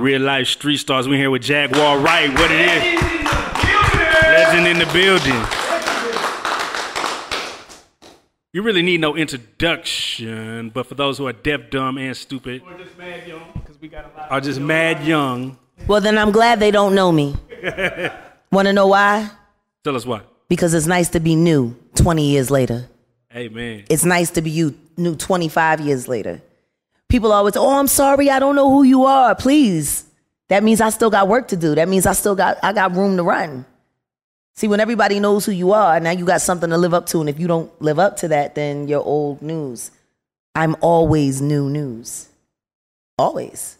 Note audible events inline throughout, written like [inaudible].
Real life street stars. We here with Jaguar Wright. What it is? Legend in the building. You really need no introduction, but for those who are deaf, dumb, and stupid, or just mad young, because we got a lot. Are just mad young. Well, then I'm glad they don't know me. [laughs] Want to know why? Tell us why. Because it's nice to be new 20 years later. Amen. It's nice to be you new 25 years later. People always, oh, I'm sorry, I don't know who you are. Please. That means I still got work to do. That means I still got I got room to run. See, when everybody knows who you are, now you got something to live up to. And if you don't live up to that, then you're old news. I'm always new news. Always.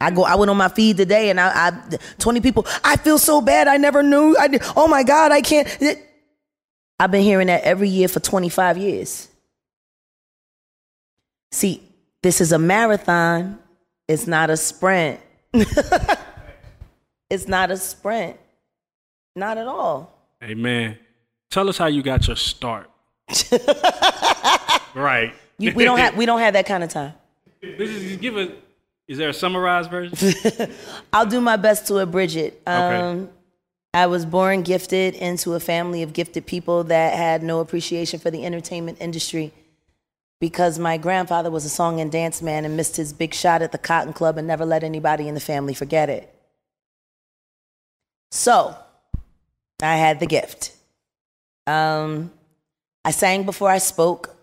I go. I went on my feed today, and I, I 20 people. I feel so bad. I never knew. I oh my God, I can't. I've been hearing that every year for 25 years. See, this is a marathon. It's not a sprint. [laughs] it's not a sprint. Not at all. Amen. Tell us how you got your start. [laughs] right. You, we don't have we don't have that kind of time. This is give a. Is there a summarized version? [laughs] I'll do my best to abridge it. Um, Okay. I was born gifted into a family of gifted people that had no appreciation for the entertainment industry because my grandfather was a song and dance man and missed his big shot at the Cotton Club and never let anybody in the family forget it. So, I had the gift. Um, I sang before I spoke.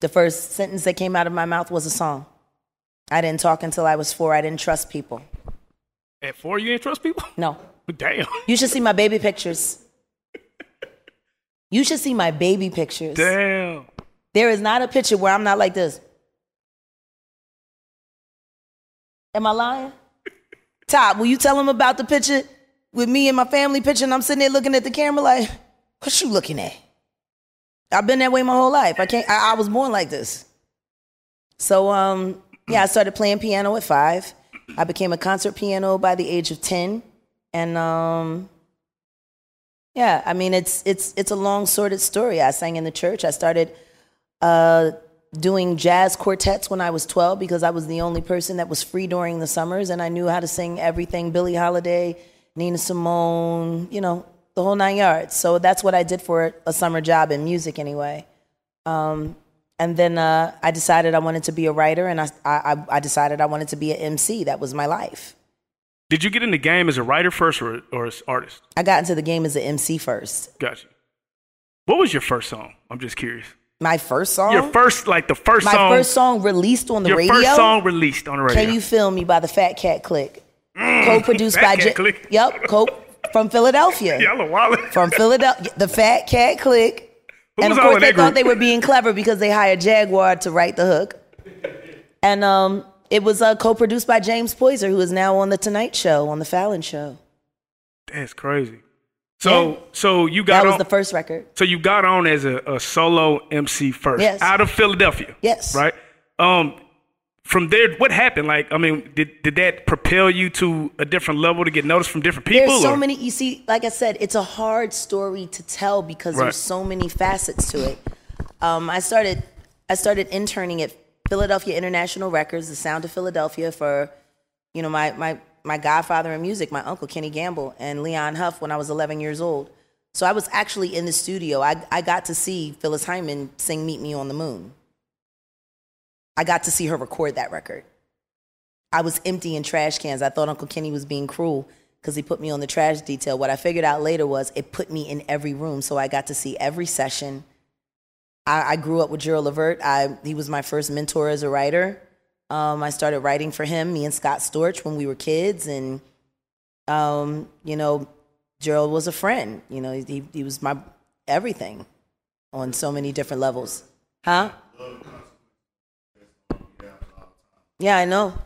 The first sentence that came out of my mouth was a song. I didn't talk until I was four. I didn't trust people. At four, you didn't trust people? No. [laughs] Damn. You should see my baby pictures. You should see my baby pictures. Damn. There is not a picture where I'm not like this. Am I lying? [laughs] Top, will you tell him about the picture with me and my family picture and I'm sitting there looking at the camera like, what you looking at? I've been that way my whole life. I can't I, I was born like this. So um yeah, I started playing piano at five. I became a concert piano by the age of ten. And um yeah, I mean it's it's it's a long sordid story. I sang in the church. I started uh, doing jazz quartets when I was 12 because I was the only person that was free during the summers and I knew how to sing everything Billie Holiday, Nina Simone, you know, the whole nine yards. So that's what I did for a summer job in music anyway. Um, and then uh, I decided I wanted to be a writer and I, I, I decided I wanted to be an MC. That was my life. Did you get in the game as a writer first or, or as an artist? I got into the game as an MC first. Gotcha. What was your first song? I'm just curious. My first song? Your first, like the first my song. first song released on the your radio. first song released on the radio. Can you feel me by the Fat Cat Click? Co-produced Mm, Fat by Cat J- Click. Yep, co from Philadelphia. [laughs] Y'all are wildin'. From Philadelphia, the Fat Cat Click. Who and was of course, they thought they were being clever because they hired Jaguar to write the hook. And um, it was uh, co-produced by James Poyser, who is now on the Tonight Show, on the Fallon Show. That's crazy. So, Yeah. so you got That was on. the first record. so you got on as a, a solo MC first, Yes. out of Philadelphia. Yes. Right. Um, from there, what happened? Like, I mean, did did that propel you to a different level to get noticed from different people? There's so or- many. You see, like I said, it's a hard story to tell because Right. there's so many facets to it. Um, I started, I started interning at Philadelphia International Records, the Sound of Philadelphia, for, you know, my my my godfather in music, my uncle Kenny Gamble and Leon Huff when I was 11 years old. So I was actually in the studio. I I got to see Phyllis Hyman sing "Meet Me on the Moon." I got to see her record that record. I was emptying trash cans. I thought Uncle Kenny was being cruel because he put me on the trash detail. What I figured out later was it put me in every room, so I got to see every session. I, I grew up with Gerald Levert. I, he was my first mentor as a writer. Um, I started writing for him, me and Scott Storch, when we were kids, and um, you know, Gerald was a friend. You know, he, he was my everything on so many different levels. Huh? Yeah, I know.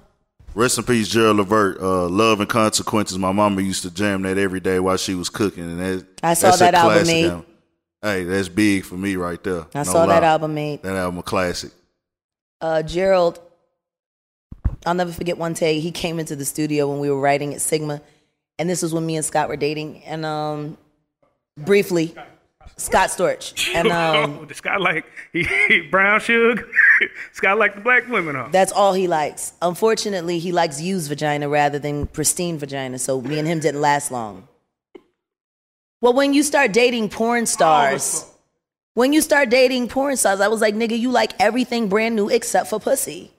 Rest in peace, Gerald Levert. Uh, Love and Consequences. My mama used to jam that every day while she was cooking, and that, I saw that's a that album. Hey, that's big for me right there. I No saw that album made. That album a classic. uh, Gerald, I'll never forget one day he came into the studio when we were writing at Sigma, and this was when me and Scott were dating, and um, briefly, Scott Storch, and [laughs] um, this guy like he, he brown sugar. [laughs] Scott like the black women, huh? That's all he likes. Unfortunately, he likes used vagina rather than pristine vagina. So me and him didn't last long. Well, when you start dating porn oh, stars, when you start dating porn stars, I was like, nigga, you like everything brand new except for pussy.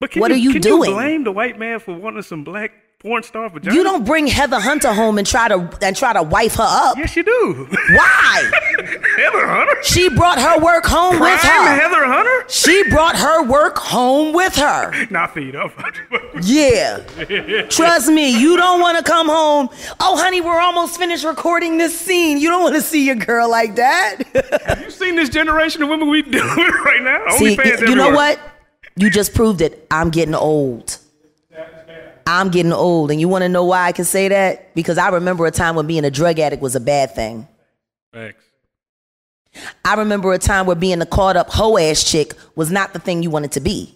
But can What you, are you can doing? You blame the white man for wanting some black porn star vagina? You don't bring Heather Hunter home and try to and try to wife her up. Yes, you do. Why? [laughs] Heather Hunter. She brought her work home Prime with her. Heather Hunter. She brought her work home with her. [laughs] Not feed up. [laughs] Yeah. Trust me, you don't want to come home. Oh, honey, we're almost finished recording this scene. You don't want to see your girl like that. Have you seen this generation of women we dealing with right now? see, OnlyFans you know what? You just proved it. I'm getting old. I'm getting old. And you want to know why I can say that? Because I remember a time when being a drug addict was a bad thing. Facts. I remember a time where being a caught up hoe ass chick was not the thing you wanted to be.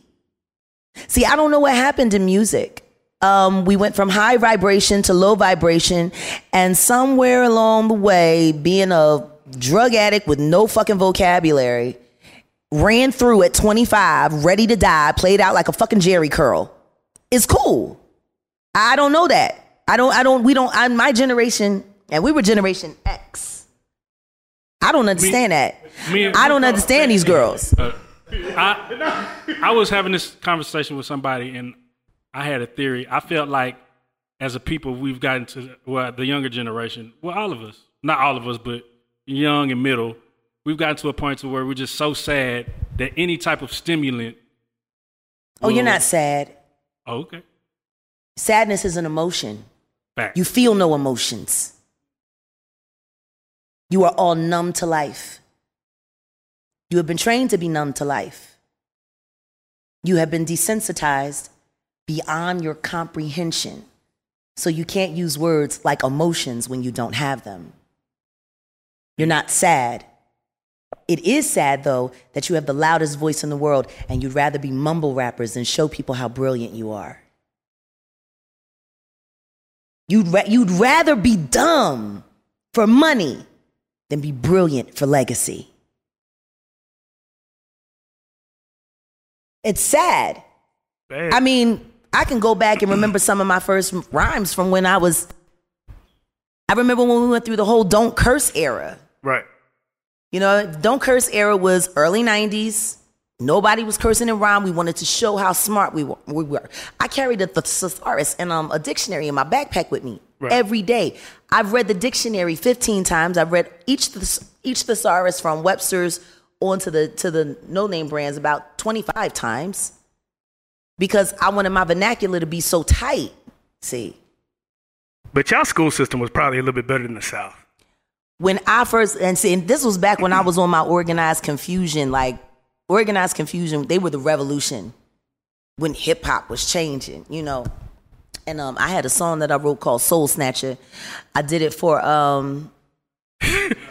See, I don't know what happened in music. Um, we went from high vibration to low vibration, and somewhere along the way, being a drug addict with no fucking vocabulary, ran through at 25, ready to die, played out like a fucking Jheri curl. It's cool. I don't know that. I don't, I don't, we don't, I, my generation, and we were Generation X. I don't understand that. me I don't understand these girls. Uh, I I was having this conversation with somebody, and I had a theory. I felt like, as a people, we've gotten to well, the younger generation. Well, all of us, not all of us, but young and middle, we've gotten to a point to where we're just so sad that any type of stimulant. Oh, you're not sad. Oh, okay. Sadness is an emotion. Fact. You feel no emotions. You are all numb to life. You have been trained to be numb to life. You have been desensitized beyond your comprehension. So you can't use words like emotions when you don't have them. You're not sad. It is sad, though, that you have the loudest voice in the world and you'd rather be mumble rappers than show people how brilliant you are. You'd, ra- you'd rather be dumb for money than be brilliant for legacy. It's sad. Bad. I mean, I can go back and remember some of my first rhymes from when I was. I remember when we went through the whole don't curse era. right. You know, don't curse era was early 90s. Nobody was cursing in rhyme. We wanted to show how smart we were. We were. I carried a thesaurus and um, a dictionary in my backpack with me Right. every day. I've read the dictionary 15 times. I've read each thes- each thesaurus from Webster's onto the to the no name brands about 25 times because I wanted my vernacular to be so tight. See, But y'all school system was probably a little bit better than the South. when I first and see, and this was back when I was on my Organized Konfusion, like Organized Konfusion, they were the revolution when hip hop was changing, you know. And um, I had a song that I wrote called Soul Snatcher. I did it for um,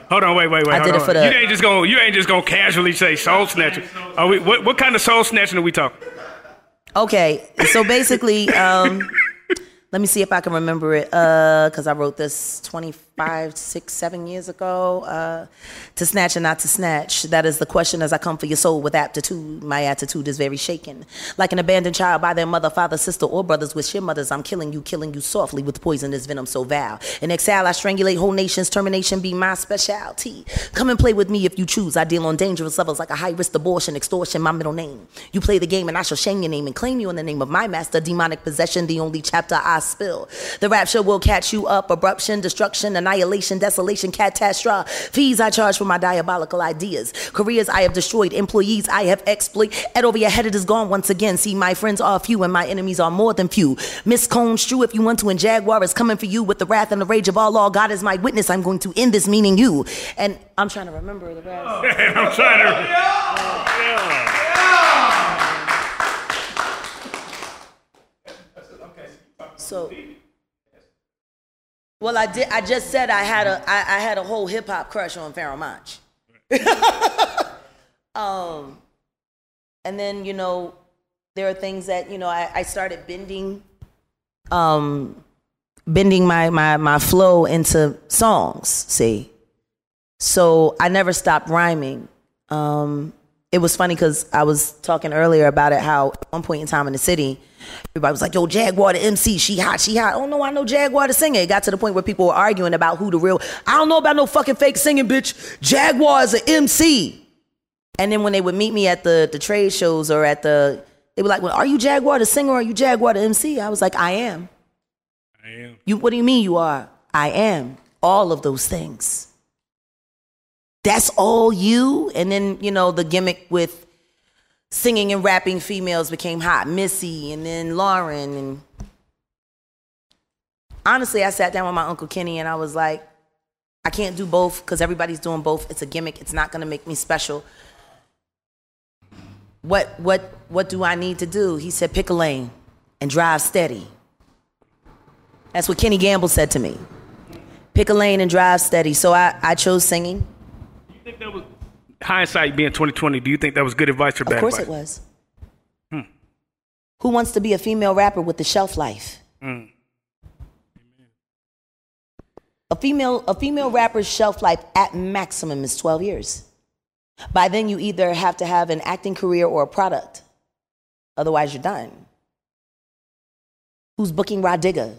Hold on, wait, wait, wait. I did it for the- You ain't just gonna you ain't just gonna casually say soul snatcher. Are we, what what kind of soul snatching are we talking? Okay, so basically, um, let me see if I can remember it, because I wrote this 25, 6, 7 years ago. Uh, to snatch or not to snatch, that is the question as I come for your soul with aptitude. My attitude is very shaken. Like an abandoned child by their mother, father, sister, or brothers with sheer mothers, I'm killing you, killing you softly with poisonous venom so vile. In exile, I strangulate whole nations, termination be my specialty. Come and play with me if you choose. I deal on dangerous levels like a high risk abortion, extortion, my middle name. You play the game and I shall shame your name and claim you in the name of my master. Demonic possession, the only chapter I spill. The rapture will catch you up. Abruption, destruction, annihilation, desolation, catastrophe. Fees I charge for my diabolical ideas. Careers I have destroyed. Employees I have exploited. Head over your head, it is gone once again. See, my friends are few and my enemies are more than few. Miss Cone, Strew, if you want to, and Jaguar is coming for you with the wrath and the rage of Allah. God is my witness. I'm going to end this meaning you. And I'm trying to remember the rest. [laughs] I'm trying to. So, well, I did. I just said I had a I, I had a whole hip hop crush on Pharoahe Monch. [laughs] um, and then you know, there are things that you know I, I started bending, um, bending my my my flow into songs. See, so I never stopped rhyming. Um, it was funny because I was talking earlier about it. How at one point in time in the city, everybody was like, "Yo, Jaguar the MC, she hot, she hot." Oh no, I know Jaguar the singer. It got to the point where people were arguing about who the real. I don't know about no fucking fake singing, bitch. Jaguar is an MC. And then when they would meet me at the the trade shows or at the, they were like, "Well, are you Jaguar the singer or are you Jaguar the MC?" I was like, "I am." I am. You. What do you mean you are? I am all of those things. That's all you. And then you know the gimmick with singing and rapping females became hot. Missy and then Lauren and honestly, I sat down with my uncle Kenny and I was like, I can't do both because everybody's doing both. It's a gimmick. It's not gonna make me special. What what what do I need to do? He said, pick a lane and drive steady. That's what Kenny Gamble said to me. Pick a lane and drive steady. So I, I chose singing. Think that was hindsight being 2020? Do you think that was good advice or bad advice? Of course advice? it was. Hmm. Who wants to be a female rapper with the shelf life? Hmm. A female a female rapper's shelf life at maximum is 12 years. By then you either have to have an acting career or a product. Otherwise you're done. Who's booking Rod Digger?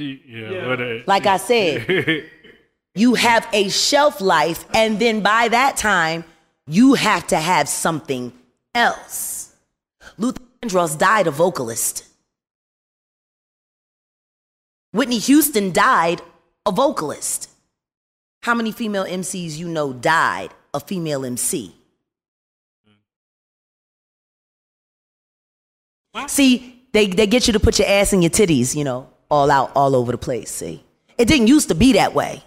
Yeah, what a- Like I said, [laughs] you have a shelf life, and then by that time, you have to have something else. Luther Vandross died a vocalist. Whitney Houston died a vocalist. How many female MCs you know died a female MC? See, they, they get you to put your ass in your titties, you know, all out, all over the place. See, it didn't used to be that way.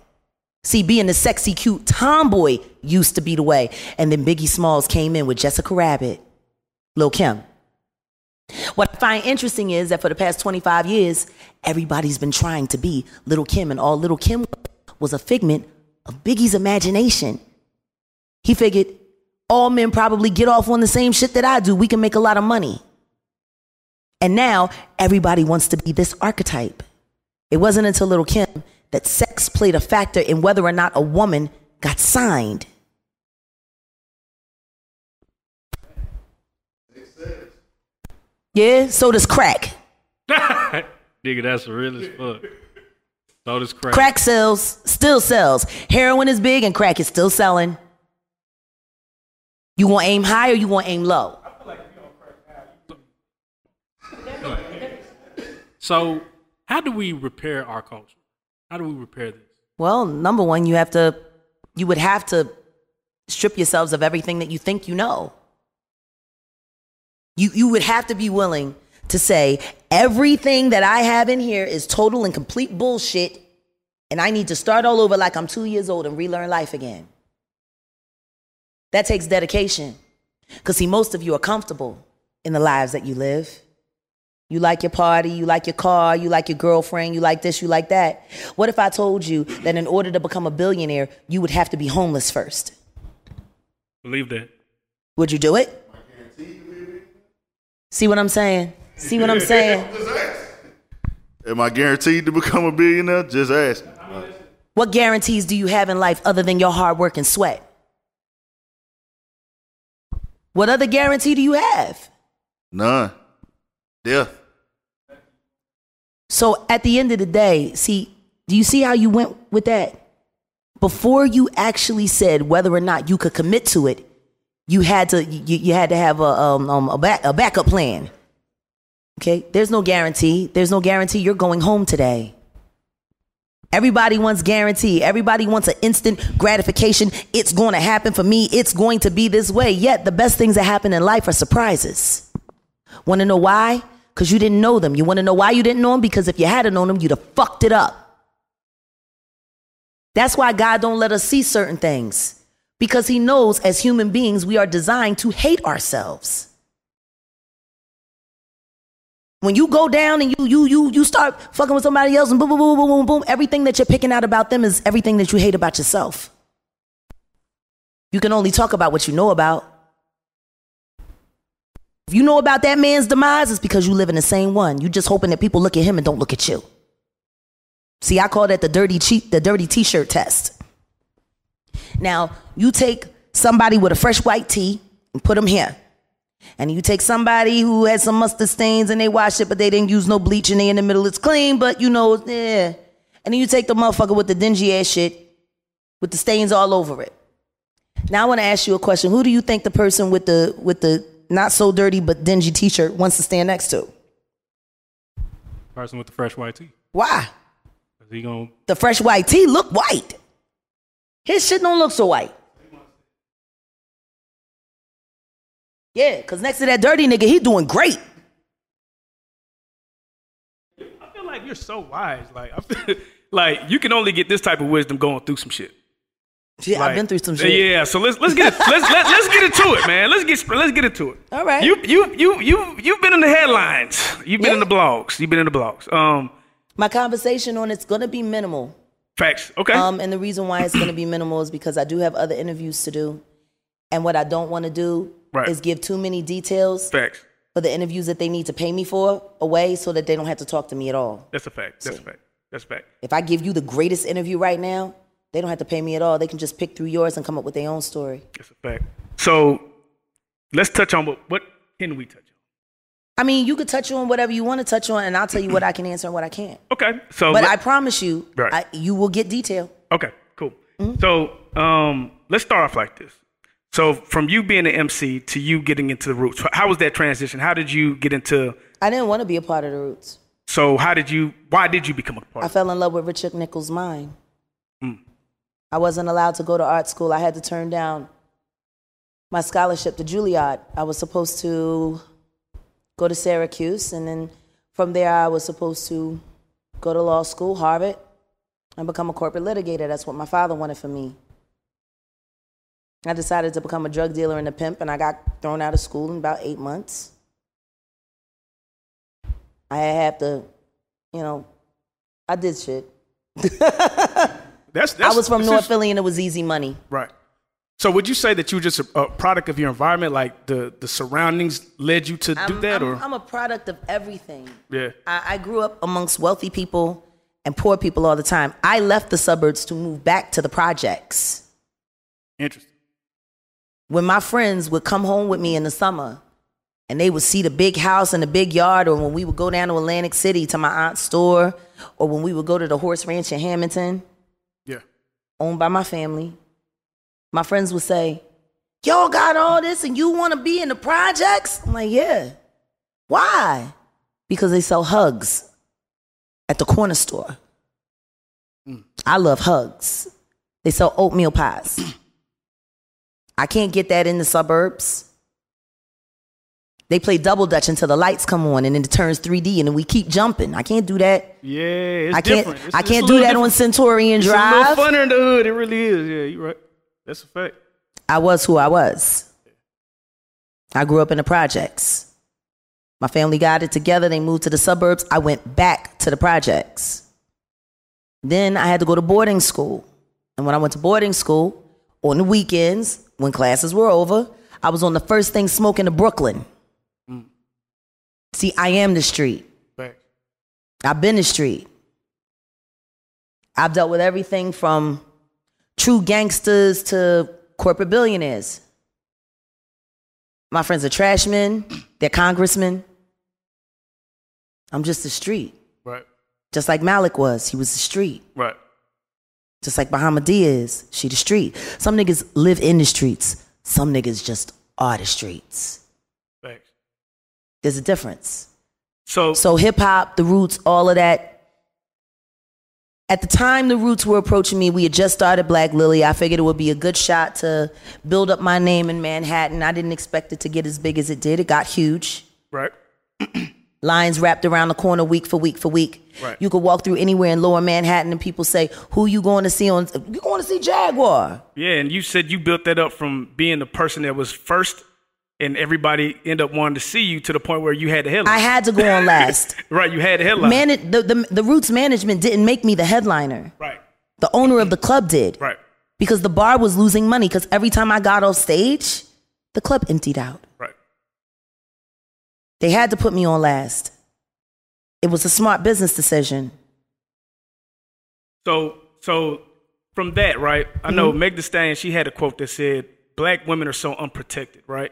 See, being the sexy, cute tomboy used to be the way. And then Biggie Smalls came in with Jessica Rabbit, Lil Kim. What I find interesting is that for the past 25 years, everybody's been trying to be Little Kim, and all Little Kim was a figment of Biggie's imagination. He figured all men probably get off on the same shit that I do. We can make a lot of money. And now everybody wants to be this archetype. It wasn't until Little Kim that sex played a factor in whether or not a woman got signed. Yeah, so does crack. [laughs] Nigga, that's real as fuck. So does crack. Crack sells, still sells. Heroin is big and crack is still selling. You want aim high or you want aim low? So, how do we repair our culture? How do we repair this? Well, number one, you have to, you would have to strip yourselves of everything that you think you know. You, you would have to be willing to say, everything that I have in here is total and complete bullshit, and I need to start all over like I'm two years old and relearn life again. That takes dedication. Because, see, most of you are comfortable in the lives that you live. You like your party, you like your car, you like your girlfriend, you like this, you like that. What if I told you that in order to become a billionaire, you would have to be homeless first? Believe that. Would you do it? See what I'm saying? See what I'm [laughs] saying? Am I guaranteed to become a billionaire? Just ask. What guarantees do you have in life other than your hard work and sweat? What other guarantee do you have? None. Death. So at the end of the day, see, do you see how you went with that? Before you actually said whether or not you could commit to it, you had to you, you had to have a um, um a, back, a backup plan. Okay, there's no guarantee. There's no guarantee you're going home today. Everybody wants guarantee. Everybody wants an instant gratification. It's going to happen for me. It's going to be this way. Yet the best things that happen in life are surprises. Want to know why? Because you didn't know them. You want to know why you didn't know them? Because if you hadn't known them, you'd have fucked it up. That's why God don't let us see certain things. Because he knows as human beings, we are designed to hate ourselves. When you go down and you you you you start fucking with somebody else and boom boom boom boom boom boom, everything that you're picking out about them is everything that you hate about yourself. You can only talk about what you know about. You know about that man's demise, it's because you live in the same one. You just hoping that people look at him and don't look at you. See, I call that the dirty cheat, the dirty t-shirt test. Now, you take somebody with a fresh white tee and put them here. And you take somebody who had some mustard stains and they washed it, but they didn't use no bleach and they in the middle, it's clean, but you know, yeah. And then you take the motherfucker with the dingy ass shit with the stains all over it. Now I want to ask you a question. Who do you think the person with the with the not so dirty but dingy t-shirt wants to stand next to? Person with the fresh white tee. Why? He gonna The fresh white tee look white. His shit don't look so white. Yeah, cause next to that dirty nigga, he doing great. I feel like you're so wise. Like I feel [laughs] like you can only get this type of wisdom going through some shit. Yeah, I've been through some shit. Yeah, so let's let's get it, let's let, let's get into it, man. Let's get let's get into it. All right. You you you you you've been in the headlines. You've been Yeah. in the blogs. You've been in the blogs. Um, My conversation on it's gonna be minimal. facts. Okay. Um, and the reason why it's gonna be minimal is because I do have other interviews to do. And what I don't want to do Right. is give too many details facts. for the interviews that they need to pay me for away so that they don't have to talk to me at all. That's a fact. That's a fact. That's a fact. If I give you the greatest interview right now, they don't have to pay me at all. They can just pick through yours and come up with their own story. That's a fact. So let's touch on what what can we touch on? I mean, you could touch on whatever you want to touch on, and I'll tell you what I can answer and what I can't. Okay. So But I promise you, Right. I, you will get detail. Okay, cool. Mm-hmm. So um, let's start off like this. So from you being an MC to you getting into the roots, how was that transition? How did you get into? I didn't want to be a part of the Roots. So how did you? Why did you become a part? I fell in love with Richard Nichols' mind. Mm. I wasn't allowed to go to art school. I had to turn down my scholarship to Juilliard. I was supposed to go to Syracuse, and then from there, I was supposed to go to law school, Harvard, and become a corporate litigator. That's what my father wanted for me. I decided to become a drug dealer and a pimp, and I got thrown out of school in about eight months. I had to, you know, I did shit. [laughs] That's, that's I was from North is- Philly and it was easy money. right? So would you say that you were just a, a product of your environment, like the the surroundings led you to do I'm, that, I'm- or I'm a product of everything. yeah? I, I grew up amongst wealthy people and poor people all the time. I left the suburbs to move back to the projects. Interesting. When my friends would come home with me in the summer and they would see the big house and the big yard, or when we would go down to Atlantic City to my aunt's store, or when we would go to the horse ranch in Hamilton. Owned by my family, my friends would say, Y'all got all this and you want to be in the projects? I'm like, Yeah. Why? Because they sell hugs at the corner store. Hmm. I love hugs. They sell oatmeal pies. [clears throat] I can't get that in the suburbs. They play double dutch until the lights come on and then it turns 3D and then we keep jumping. I can't do that. Yeah, it's I can't different. It's- I can't do that on different. Centurion It's Drive. a little funner in the hood. It really is. Yeah, you're right. That's a fact. I was who I was. I grew up in the projects. My family got it together. They moved to the suburbs. I went back to the projects. Then I had to go to boarding school. And when I went to boarding school, on the weekends, when classes were over, I was on the first thing smoking to Brooklyn. See, I am the street. Fact. I've been the street. I've dealt with everything from true gangsters to corporate billionaires. My friends are trashmen, they're congressmen. I'm just the street. Right. Just like Malik was, he was the street. Right. Just like Bahamadia is, she the street. Some niggas live in the streets, some niggas just are the streets. There's a difference. So, So hip hop, the roots, all of that. At the time the roots were approaching me, we had just started Black Lily. I figured it would be a good shot to build up my name in Manhattan. I didn't expect it to get as big as it did. It got huge. right. [clears throat] Lines wrapped around the corner week for week for week. Right. You could walk through anywhere in lower Manhattan and people say, Who you going to see on you going to see Jaguar? Yeah, and you said you built that up from being the person that was first, and everybody end up wanting to see you to the point where you had the headline. I had to go on last. [laughs] right, you had the headline. Man, the, the, the Roots management didn't make me the headliner. right, The owner of the club did. right, because the bar was losing money because every time I got off stage, the club emptied out. right. They had to put me on last. It was a smart business decision. So so from that, right? I know Mm-hmm. Meg Thee Stallion. She had a quote that said, "Black women are so unprotected," right?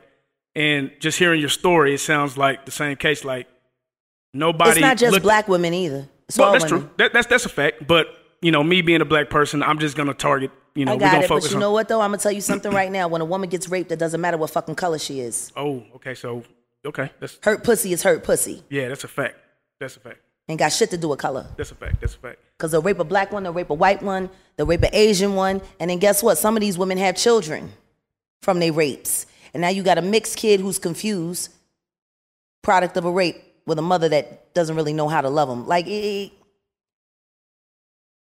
And just hearing your story, it sounds like the same case. Like nobody. It's not just looked- black women either. It's Well, that's women. true. That, that's that's a fact. But you know, me being a black person, I'm just gonna target. You know, I we're got gonna it, but you on. know what though? I'm gonna tell you something right now. When a woman gets raped, it doesn't matter what fucking color she is. oh, okay. So okay, that's Hurt pussy is hurt pussy. yeah, that's a fact. That's a fact. Ain't got shit to do with color. That's a fact. That's a fact. Because they'll rape a black one, they'll rape a white one, they'll rape an Asian one, and then guess what? Some of these women have children from their rapes. And now you got a mixed kid who's confused, product of a rape, with a mother that doesn't really know how to love them. Like, it,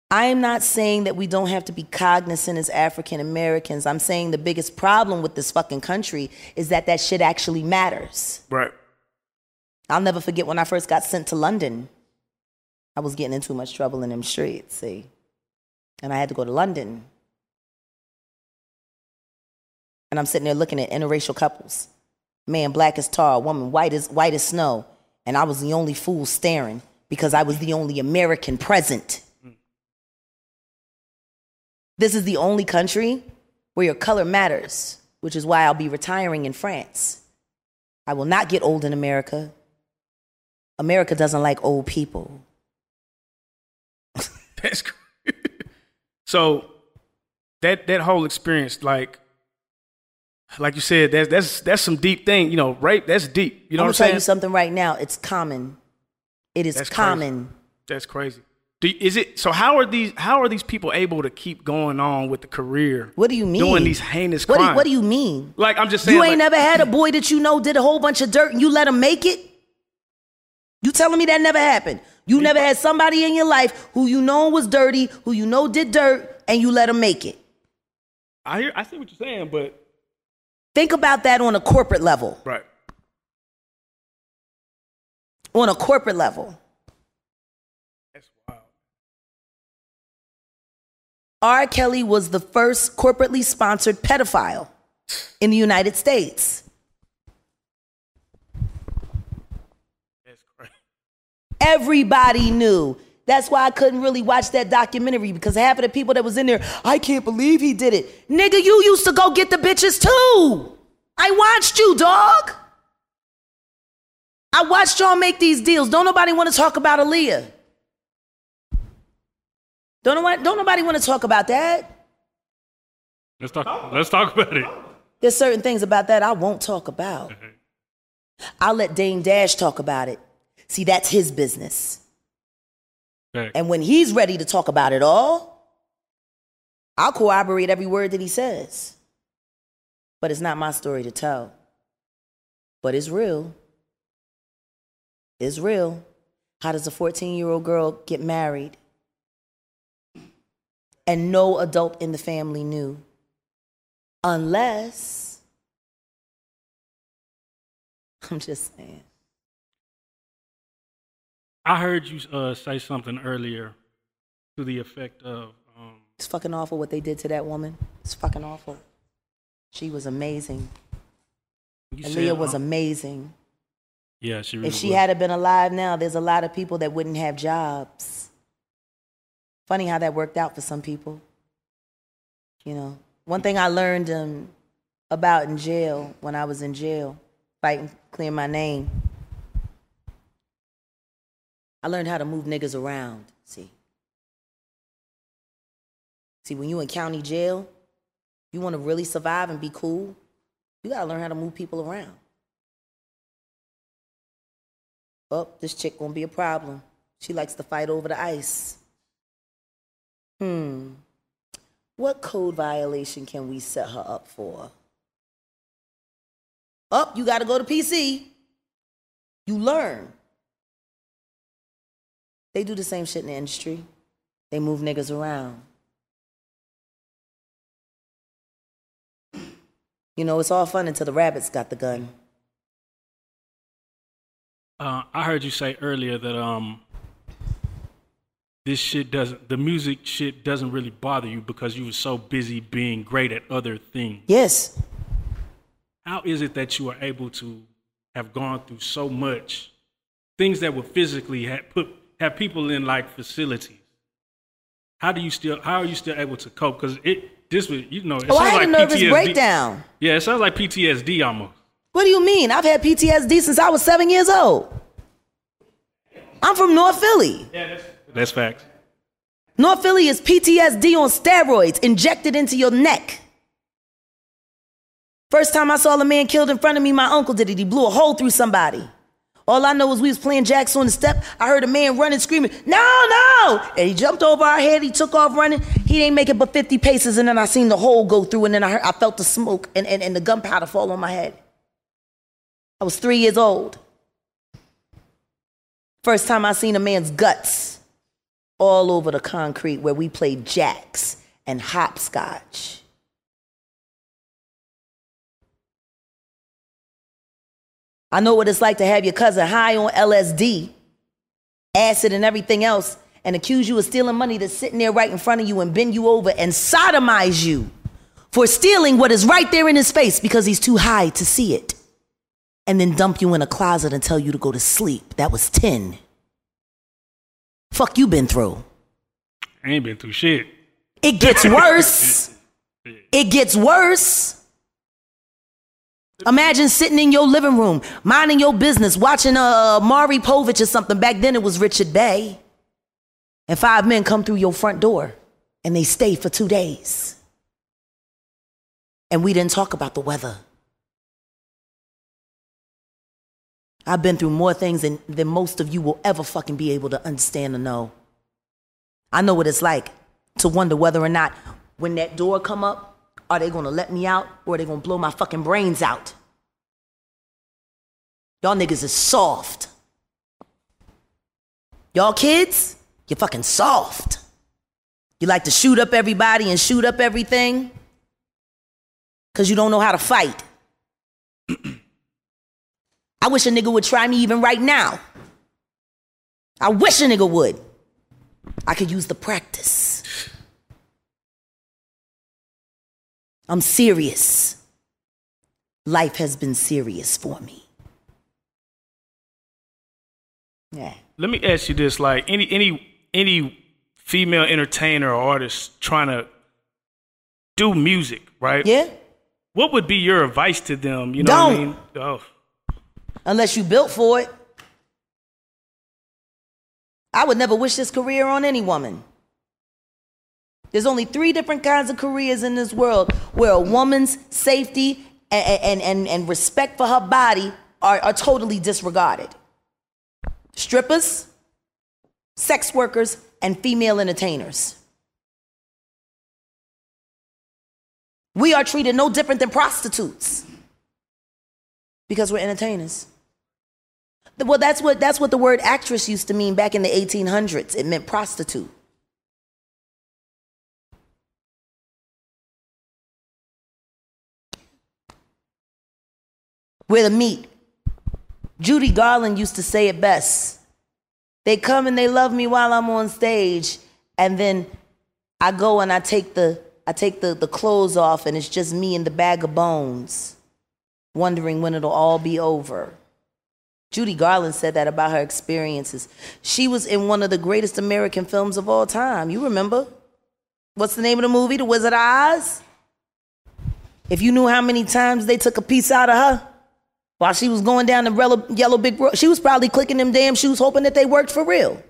I am not saying that we don't have to be cognizant as African Americans. I'm saying the biggest problem with this fucking country is that that shit actually matters. Right. I'll never forget when I first got sent to London. I was getting in too much trouble in them streets, see. And I had to go to London. And I'm sitting there looking at interracial couples. Man black as tar, woman white as white as snow. And I was the only fool staring because I was the only American present. This is the only country where your color matters, which is why I'll be retiring in France. I will not get old in America. America doesn't like old people. [laughs] That's [laughs] so that that whole experience, like like you said, that's that's that's some deep thing. You know, rape. That's deep. You know what I'm what I'm tell you saying? something right now. It's common. It is That's crazy. common. That's crazy. Do, is it so? How are these? How are these people able to keep going on with the career? What do you mean? Doing these heinous What do, crimes. what do you mean? Like I'm just saying. You ain't like, never had a boy that you know did a whole bunch of dirt and you let him make it? You telling me that never happened? You never had somebody in your life who you know was dirty, who you know did dirt, and you let him make it. I hear. I see what you're saying, but Think about that on a corporate level. right. On a corporate level. That's wild. R. Kelly was the first corporately sponsored pedophile in the United States. That's crazy. [laughs] Everybody knew. That's why I couldn't really watch that documentary because half of the people that was in there, I can't believe he did it. Nigga, you used to go get the bitches too. I watched you, dog. I watched y'all make these deals. Don't nobody want to talk about Aaliyah. Don't, know, don't nobody want to talk about that. Let's talk. Let's talk about it. There's certain things about that I won't talk about. Mm-hmm. I'll let Dame Dash talk about it. See, that's his business. And when he's ready to talk about it all, I'll corroborate every word that he says. But it's not my story to tell. But it's real. It's real. How does a 14 year old girl get married? And no adult in the family knew. Unless, [laughs] I'm just saying. I heard you uh, say something earlier to the effect of um, It's fucking awful what they did to that woman. It's fucking awful. She was amazing. said, was um, amazing. yeah, she really If she was. had been alive now, there's a lot of people that wouldn't have jobs. Funny how that worked out for some people. You know, one thing I learned um, about in jail when I was in jail, fighting clear my name. I learned how to move niggas around. See, see, when you in county jail, you want to really survive and be cool. You gotta learn how to move people around. Oh, this chick gonna be a problem. She likes to fight over the ice. Hmm. What code violation can we set her up for? Up, you gotta go to PC. You learn. They do the same shit in the industry. They move niggas around. You know, it's all fun until the rabbits got the gun. Uh, I heard you say earlier that um, this shit doesn't, the music shit doesn't really bother you because you were so busy being great at other things. Yes. How is it that you are able to have gone through so much things that would physically have put have people in like facilities how do you still how are you still able to cope? Because it this was you know it Oh, I sounds had like a nervous PTSD. breakdown. Yeah, it sounds like PTSD almost. What do you mean? I've had PTSD since I was seven years old. I'm from North Philly. Yeah, that's that's facts. North Philly is PTSD on steroids injected into your neck. First time I saw a man killed in front of me, my uncle did it. He blew a hole through somebody. All I know is we was playing jacks on the step. I heard a man running, screaming, "No, no!" And he jumped over our head. He took off running. He didn't make it but 50 paces, and then I seen the hole go through, and then I heard, I felt the smoke and, and, and the gunpowder fall on my head. I was three years old. First time I seen a man's guts all over the concrete where we played jacks and hopscotch. I know what it's like to have your cousin high on LSD, acid, and everything else, and accuse you of stealing money that's sitting there right in front of you and bend you over and sodomize you for stealing what is right there in his face because he's too high to see it. And then dump you in a closet and tell you to go to sleep. That was 10. Fuck you been through. I ain't been through shit. It gets worse. [laughs] it gets worse. Imagine sitting in your living room, minding your business, watching uh, Maury Povich or something. Back then it was Richard Bey. And five men come through your front door and they stay for two days. And we didn't talk about the weather. I've been through more things than, than most of you will ever fucking be able to understand or know. I know what it's like to wonder whether or not when that door come up, are they gonna let me out or are they gonna blow my fucking brains out? Y'all niggas is soft. Y'all kids, you're fucking soft. You like to shoot up everybody and shoot up everything because you don't know how to fight. [clears throat] I wish a nigga would try me even right now. I wish a nigga would. I could use the practice. I'm serious. Life has been serious for me. Yeah. Let me ask you this: like any any any female entertainer or artist trying to do music, right? Yeah? What would be your advice to them? You know what I Don't. mean? Oh, Unless you built for it. I would never wish this career on any woman. There's only three different kinds of careers in this world where a woman's safety and, and, and, and respect for her body are, are totally disregarded strippers, sex workers, and female entertainers. We are treated no different than prostitutes because we're entertainers. Well, that's what that's what the word actress used to mean back in the 1800s. It meant prostitute. We're the meat. Judy Garland used to say it best. They come and they love me while I'm on stage, and then I go and I take the I take the, the clothes off, and it's just me and the bag of bones, wondering when it'll all be over. Judy Garland said that about her experiences. She was in one of the greatest American films of all time. You remember? What's the name of the movie? The Wizard of Oz? If you knew how many times they took a piece out of her while she was going down the yellow, big road, she was probably clicking them damn shoes hoping that they worked for real.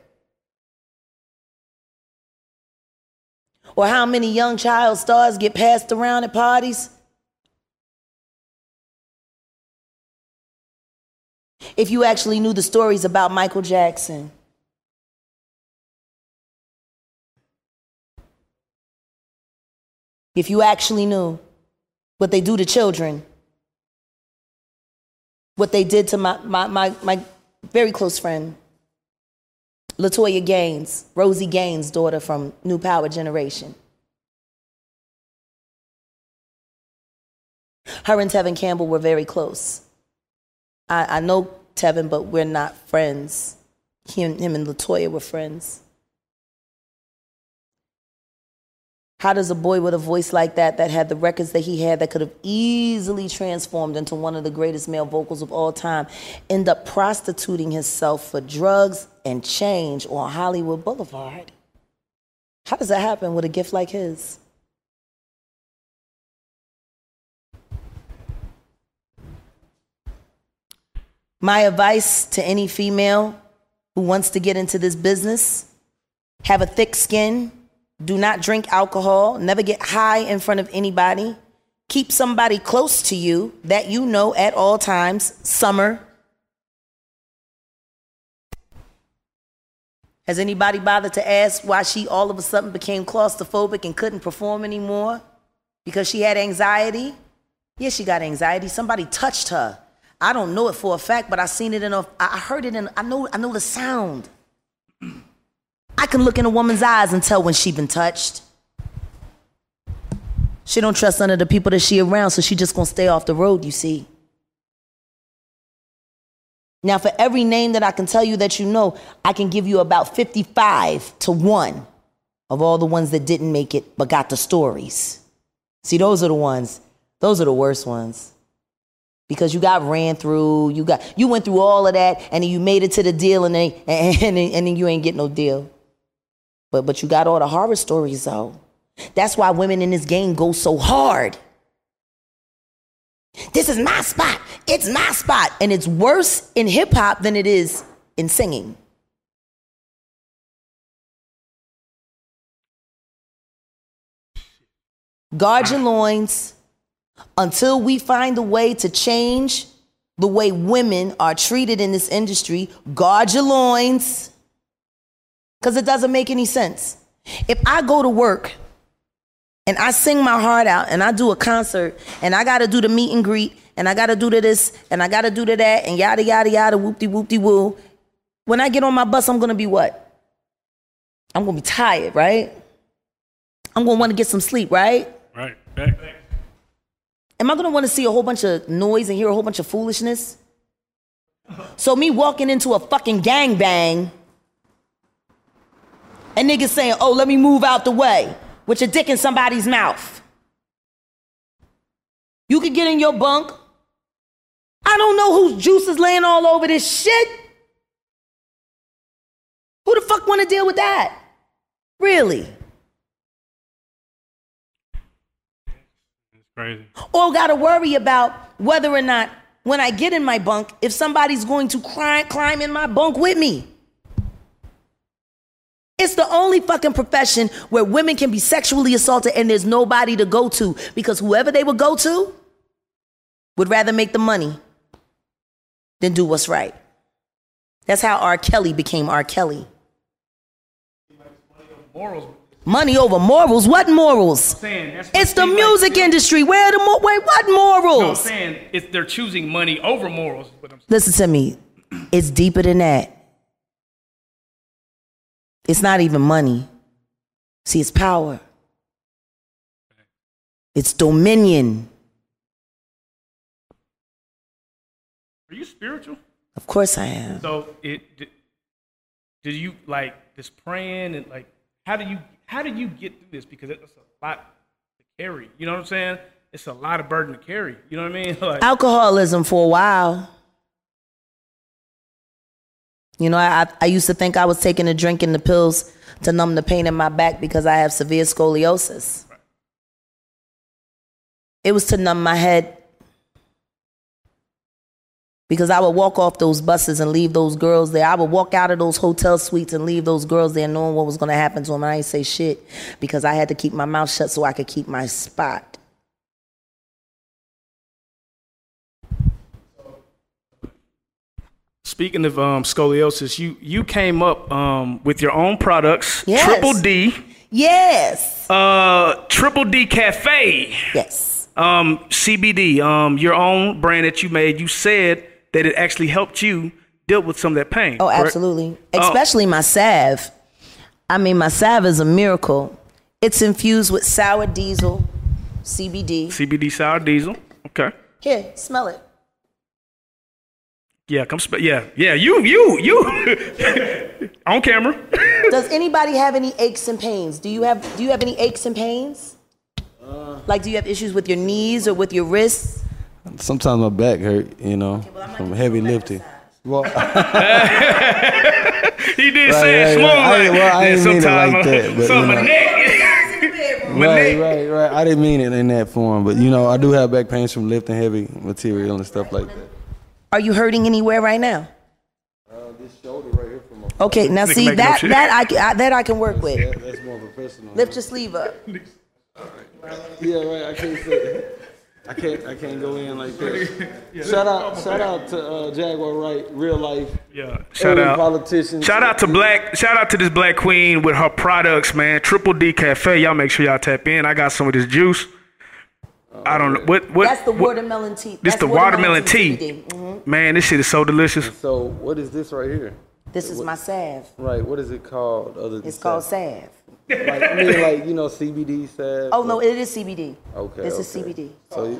Or how many young child stars get passed around at parties? If you actually knew the stories about Michael Jackson. If you actually knew what they do to children, what they did to my, my, my, my very close friend, Latoya Gaines, Rosie Gaines' daughter from New Power Generation. Her and Tevin Campbell were very close. I, I know Tevin, but we're not friends. Him, him and Latoya were friends. How does a boy with a voice like that, that had the records that he had, that could have easily transformed into one of the greatest male vocals of all time, end up prostituting himself for drugs and change on Hollywood Boulevard? How does that happen with a gift like his? My advice to any female who wants to get into this business have a thick skin, do not drink alcohol, never get high in front of anybody. Keep somebody close to you that you know at all times. Summer. Has anybody bothered to ask why she all of a sudden became claustrophobic and couldn't perform anymore? Because she had anxiety? Yeah, she got anxiety. Somebody touched her. I don't know it for a fact, but I seen it in a I heard it in I know I know the sound. I can look in a woman's eyes and tell when she been touched. She don't trust none of the people that she around, so she just gonna stay off the road, you see. Now, for every name that I can tell you that you know, I can give you about 55 to 1 of all the ones that didn't make it but got the stories. See, those are the ones, those are the worst ones. Because you got ran through, you got you went through all of that, and then you made it to the deal, and then [laughs] and, and, and then you ain't get no deal. But but you got all the horror stories though. That's why women in this game go so hard. This is my spot. It's my spot. And it's worse in hip hop than it is in singing. Guard your loins until we find a way to change the way women are treated in this industry. Guard your loins because it doesn't make any sense. If I go to work and I sing my heart out and I do a concert and I got to do the meet and greet and I got to do to this and I got to do to that and yada, yada, yada, whoop de whoop de woo. When I get on my bus, I'm going to be what? I'm going to be tired, right? I'm going to want to get some sleep, right? Right. Back. Am I going to want to see a whole bunch of noise and hear a whole bunch of foolishness? So me walking into a fucking gangbang and niggas saying, oh, let me move out the way with your dick in somebody's mouth. You could get in your bunk. I don't know whose juice is laying all over this shit. Who the fuck want to deal with that? Really? It's crazy. Or got to worry about whether or not when I get in my bunk, if somebody's going to climb, climb in my bunk with me. It's the only fucking profession where women can be sexually assaulted and there's nobody to go to because whoever they would go to would rather make the money than do what's right. That's how R. Kelly became R. Kelly. Morals. Money over morals. What morals? Saying It's the seems like- music industry. Where the mo- wait? What No, I'm morals? saying it's, they're choosing money over morals. But I'm Listen to me. It's deeper than that. It's not even money. See, it's power. It's dominion. Are you spiritual? Of course I am. So it did, did you like this praying and like how do you how do you get through this because it's a lot to carry. You know what I'm saying? It's a lot of burden to carry. You know what I mean? [laughs] Like Alcoholism for a while. You know, I, I used to think I was taking the drink and the pills to numb the pain in my back because I have severe scoliosis. It was to numb my head because I would walk off those buses and leave those girls there. I would walk out of those hotel suites and leave those girls there knowing what was going to happen to them. And I didn't say shit because I had to keep my mouth shut so I could keep my spot. Speaking of um, scoliosis, you you came up um, with your own products, Yes. Triple D, Yes. uh, Triple D Cafe, Yes. um, CBD, um, your own brand that you made. You said that it actually helped you deal with some of that pain. Oh, absolutely. Especially my salve. I mean, my salve is a miracle. It's infused with sour diesel, CBD. CBD sour diesel. Okay. Here, smell it. Yeah, come. Sp- yeah, yeah. You, you, you. [laughs] On camera. [laughs] Does anybody have any aches and pains? Do you have Do you have any aches and pains? Like, do you have issues with your knees or with your wrists? Sometimes my back hurt, you know, from heavy lifting. Well, [laughs] He did Right, say it right, smooth. right. I- like, well, I yeah, didn't mean it like uh, that, but, so you my know. neck My Right, neck. right, right. I didn't mean it in that form, but you know, I do have back pains from lifting heavy material and stuff like that. Are you hurting anywhere right now? this shoulder right here from my Okay, now Nigga see making up that shit. that I, can- I that I can work with. that's more professional. Lift your sleeve up. [laughs] Yeah, right. I can't say I can't I can't go in like that. shout out shout out to uh, Jaguar Wright, real life. Yeah. Shout every out. politician. Shout out to Black. Shout out to this Black Queen with her products, man. Triple D Cafe. Y'all make sure y'all tap in. I got some of this juice. I don't know what what. That's the what- watermelon tea. This That's the watermelon tea. CBD. Mhm. Man, this shit is so delicious. So what is this right here? This is my salve. Right, what is it called? Other than It's called salve? salve. Like, I mean, like you know, CBD salve. Oh no, it is CBD. Okay. This is. CBD. So you-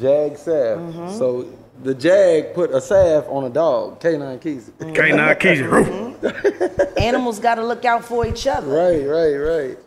Jag salve. Mm-hmm. So the Jag put a salve on a dog, Canine Keys. K9 Keisha. Animals got to look out for each other. Right, right, right.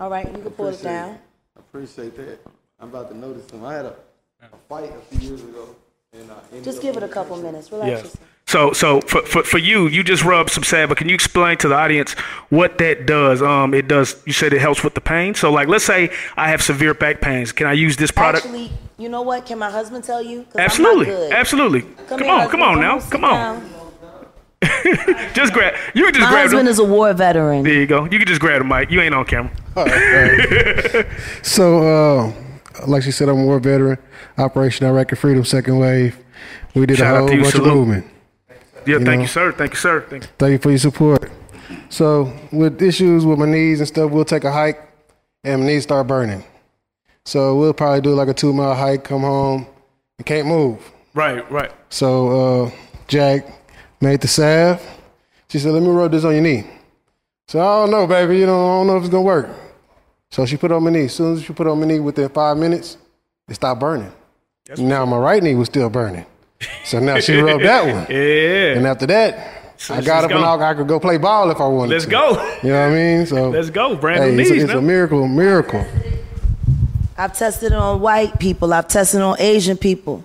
All right, you can pull it Appreciate down. I appreciate that. I'm about to notice them. I had a, a fight a few years ago. And, uh, Just give it a couple minutes. Relax Yeah. yourself. So, so for, for, for you, you just rub some salve, but can you explain to the audience what that does? Um, it does. You said it helps with the pain. So, like, let's say I have severe back pains. Can I use this product? Actually, you know what? Can my husband tell you? Absolutely, absolutely. Come, here, on, husband. come on now, come on. down. [laughs] just grab. You can just My grab husband them. is a war veteran. there you go. You can just grab the mic. You ain't on camera. [laughs] So, uh, like she said, I'm a war veteran. Operation Iraqi Freedom, second wave. We did Shout a whole you, bunch salute. of movement. Yeah, thank know. you, sir. Thank you, sir. Thank you. Thank you for your support. So, with issues with my knees and stuff, we'll take a hike and my knees start burning. So, we'll probably do like a two mile hike, come home, and can't move. Right, right. So, uh, Jack made the salve. She said, Let me rub this on your knee. So, I don't know, baby. You know, I don't know if it's going to work. So, she put it on my knee. As soon as she put it on my knee, within five minutes, it stopped burning. now, my right knee was still burning. So, now she rubbed that one. [laughs] Yeah. And after that, I got let's up and. I, I could go play ball if I wanted Let's to. go. You know what I mean? So [laughs] Let's go. Brand Hey, new it's, a, knees it's now. a miracle, miracle. I've tested it on white people. I've tested it on Asian people.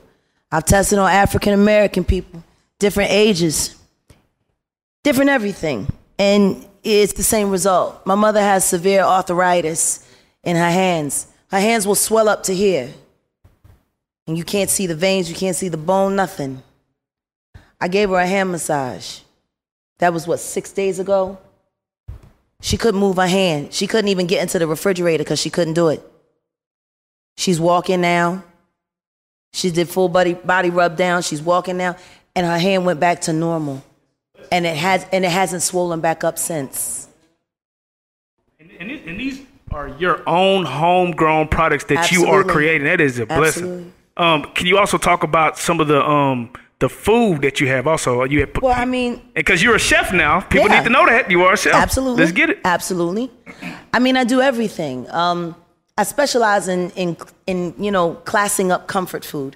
I've tested it on African American people, different ages, different everything. And it's the same result. My mother has severe arthritis in her hands. Her hands will swell up to here. And you can't see the veins, you can't see the bone, nothing. I gave her a hand massage. That was what, six days ago? She couldn't move her hand. She couldn't even get into the refrigerator because she couldn't do it. She's walking now. She did full body body rub down. She's walking now, and her hand went back to normal, and it has and it hasn't swollen back up since. And, and, these- and these are your own homegrown products that you are creating. That is a blessing. Absolutely. Um, can you also talk about some of the um the food that you have? Also, you have Well, I mean, because you're a chef now. People Yeah. need to know that you are a chef. absolutely. Let's get it. Absolutely. I mean, I do everything. Um, I specialize in in in you know classing up comfort food.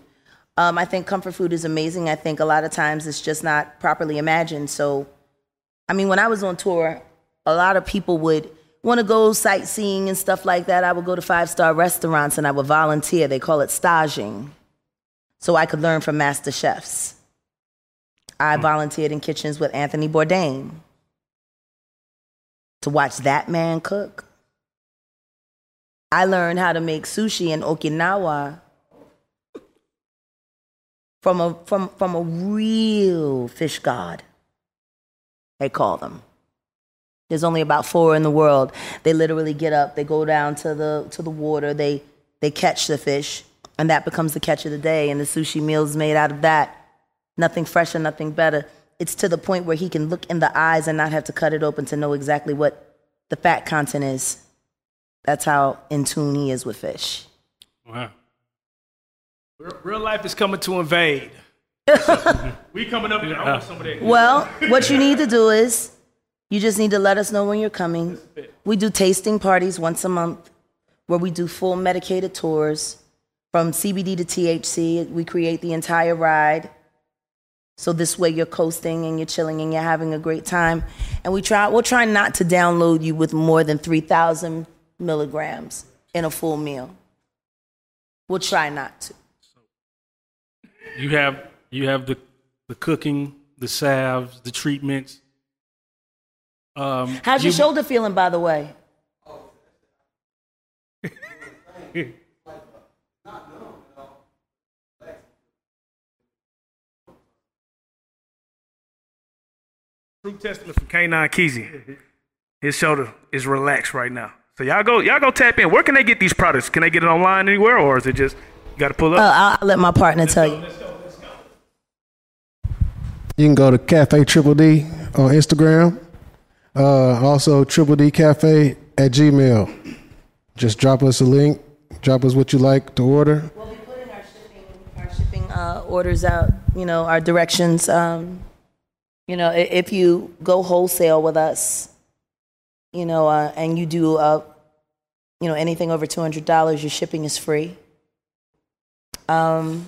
Um, I think comfort food is amazing. I think a lot of times it's just not properly imagined. So, I mean, when I was on tour, a lot of people would want to go sightseeing and stuff like that. I would go to five star restaurants and I would volunteer. They call it staging. So I could learn from master chefs. I volunteered in kitchens with Anthony Bourdain to watch that man cook. I learned how to make sushi in Okinawa from a from from a real fish god. They call them. There's only about four in the world. They literally get up, they go down to the to the water, they they catch the fish, and that becomes the catch of the day. And the sushi meal's made out of that. Nothing fresher, nothing better. It's to the point where he can look in the eyes and not have to cut it open to know exactly what the fat content is. That's how in tune he is with fish. Wow. Real, life is coming to invade. [laughs] we coming up here. I want some of that. Well, what you need to do is you just need to let us know when you're coming. We do tasting parties once a month where we do full medicated tours from CBD to THC. We create the entire ride. So this way you're coasting and you're chilling and you're having a great time. And we try we'll try not to download you with more than 3000 milligrams in a full meal. We'll try not to. You have you have the the cooking, the salves, the treatments. Um, How's your shoulder feeling by the way? True testament from K9 Keezy. His shoulder is relaxed right now. So y'all go, y'all go tap in. Where can they get these products? Can they get it online anywhere, or is it just you got to pull Uh, up? I'll, I'll let my partner tell you. You can go to Cafe Triple D on Instagram. Uh, also, Triple D Cafe at Gmail. Just drop us a link. Drop us what you like to order. We'll be putting our shipping, our shipping uh, orders out. You know, our directions. Um, you know, if you go wholesale with us, you know, uh, and you do, uh, you know, anything over two hundred dollars, your shipping is free. Um,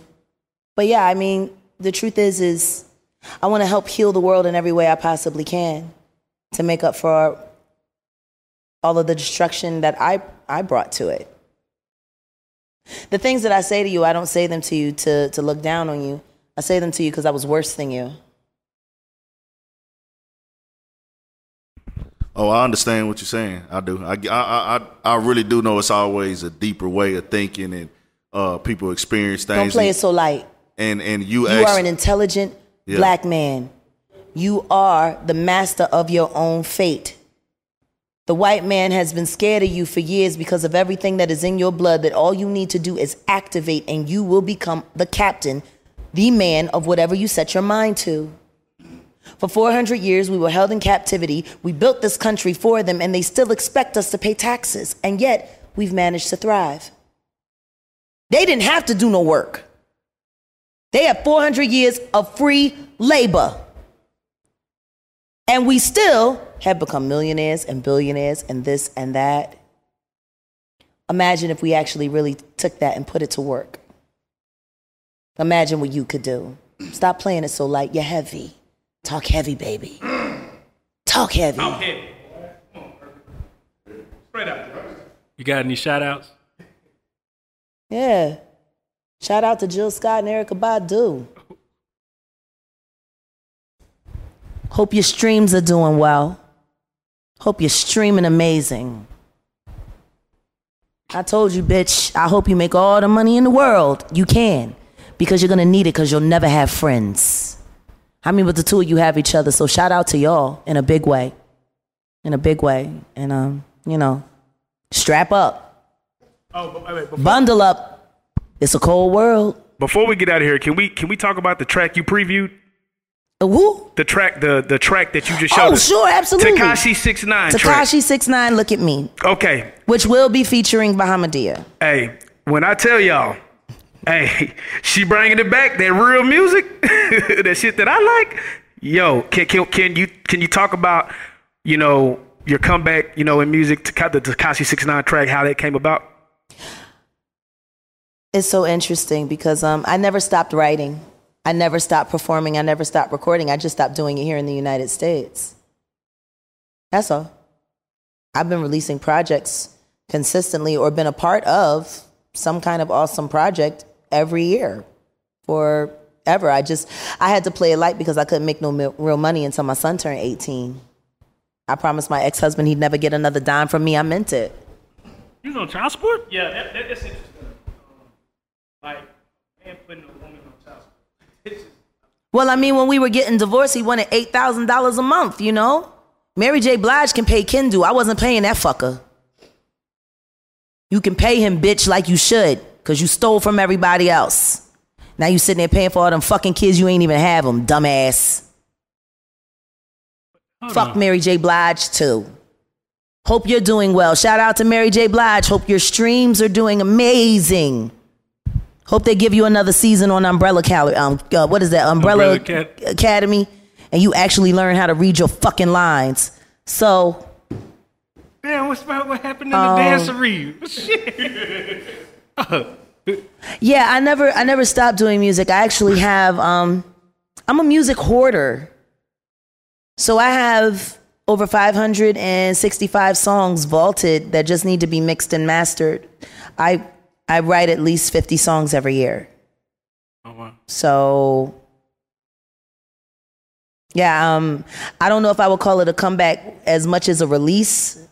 but yeah, I mean, the truth is, is I want to help heal the world in every way I possibly can to make up for all of the destruction that I I brought to it. The things that I say to you, I don't say them to you to, to look down on you. I say them to you because I was worse than you. Oh, I understand what you're saying. I do. I, I, I, I really do know it's always a deeper way of thinking, and uh, people experience things. Don't play it so light. and and you, You actually, are an intelligent Yeah. black man. You are the master of your own fate. The white man has been scared of you for years because of everything that is in your blood, that all you need to do is activate and you will become the captain, the man of whatever you set your mind to. For 400 years, we were held in captivity. We built this country for them, and they still expect us to pay taxes. And yet, we've managed to thrive. They didn't have to do no work. They had 400 years of free labor. And we still have become millionaires and billionaires and this and that. Imagine if we actually really took that and put it to work. Imagine what you could do. Stop playing it so light. You're heavy. Talk heavy, baby. Talk heavy. Okay. Straight out. You got any shout outs? Yeah. Shout out to Jill Scott and Erykah Badu. Hope your streams are doing well. Hope you're streaming amazing. I told you, bitch, I hope you make all the money in the world. You can. Because you're gonna need it because you'll never have friends. I mean, but the two of you have each other. So shout out to y'all in a big way. In a big way. And um, you know, strap up. Oh, but wait, wait, before, Bundle up. It's a cold world. before we get out of here, can we can we talk about the track you previewed? Uh, Who? The track, the the track that you just showed Oh, us. sure, absolutely. Tekashi Six Nine track. Tekashi Six Nine, look at me, Okay, which will be featuring Bahamadia. hey, when I tell y'all, hey, [laughs] she bringing it back, that real music, [laughs] that shit that I like. Yo, can can can you can you talk about you know your comeback, you know, in music, to the Tekashi Six Nine track, how that came about? It's so interesting because um, I never stopped writing. I never stopped performing. I never stopped recording. I just stopped doing it here in the United States. That's all. I've been releasing projects consistently or been a part of some kind of awesome project every year forever. I just, I had to play it light because I couldn't make no mi- real money until my son turned 18. I promised my ex husband he'd never get another dime from me. I meant it. You know child support? Yeah, that, that, that's interesting. Like, man putting a woman on child support. [laughs] Well, I mean, when we were getting divorced, he wanted eight thousand dollars a month. You know, Mary J. Blige can pay Kendu. I wasn't paying that fucker. You can pay him, bitch, like you should, cause you stole from everybody else. Now you sitting there paying for all them fucking kids you ain't even have them, dumbass. Hold Fuck on. Mary J. Blige too. Hope you're doing well. Shout out to Mary J. Blige. Hope your streams are doing amazing. Hope they give you another season on Umbrella Cal- um, uh, what is that? Umbrella, Umbrella Acad- Academy, and you actually learn how to read your fucking lines. So Damn, what's about what happened in Um, the dancery? Shit. [laughs] yeah, I never I never stopped doing music. I actually have um I'm a music hoarder. So I have over 565 songs vaulted that just need to be mixed and mastered. I I write at least 50 songs every year. Oh, wow. So yeah, um I don't know if I would call it a comeback as much as a release.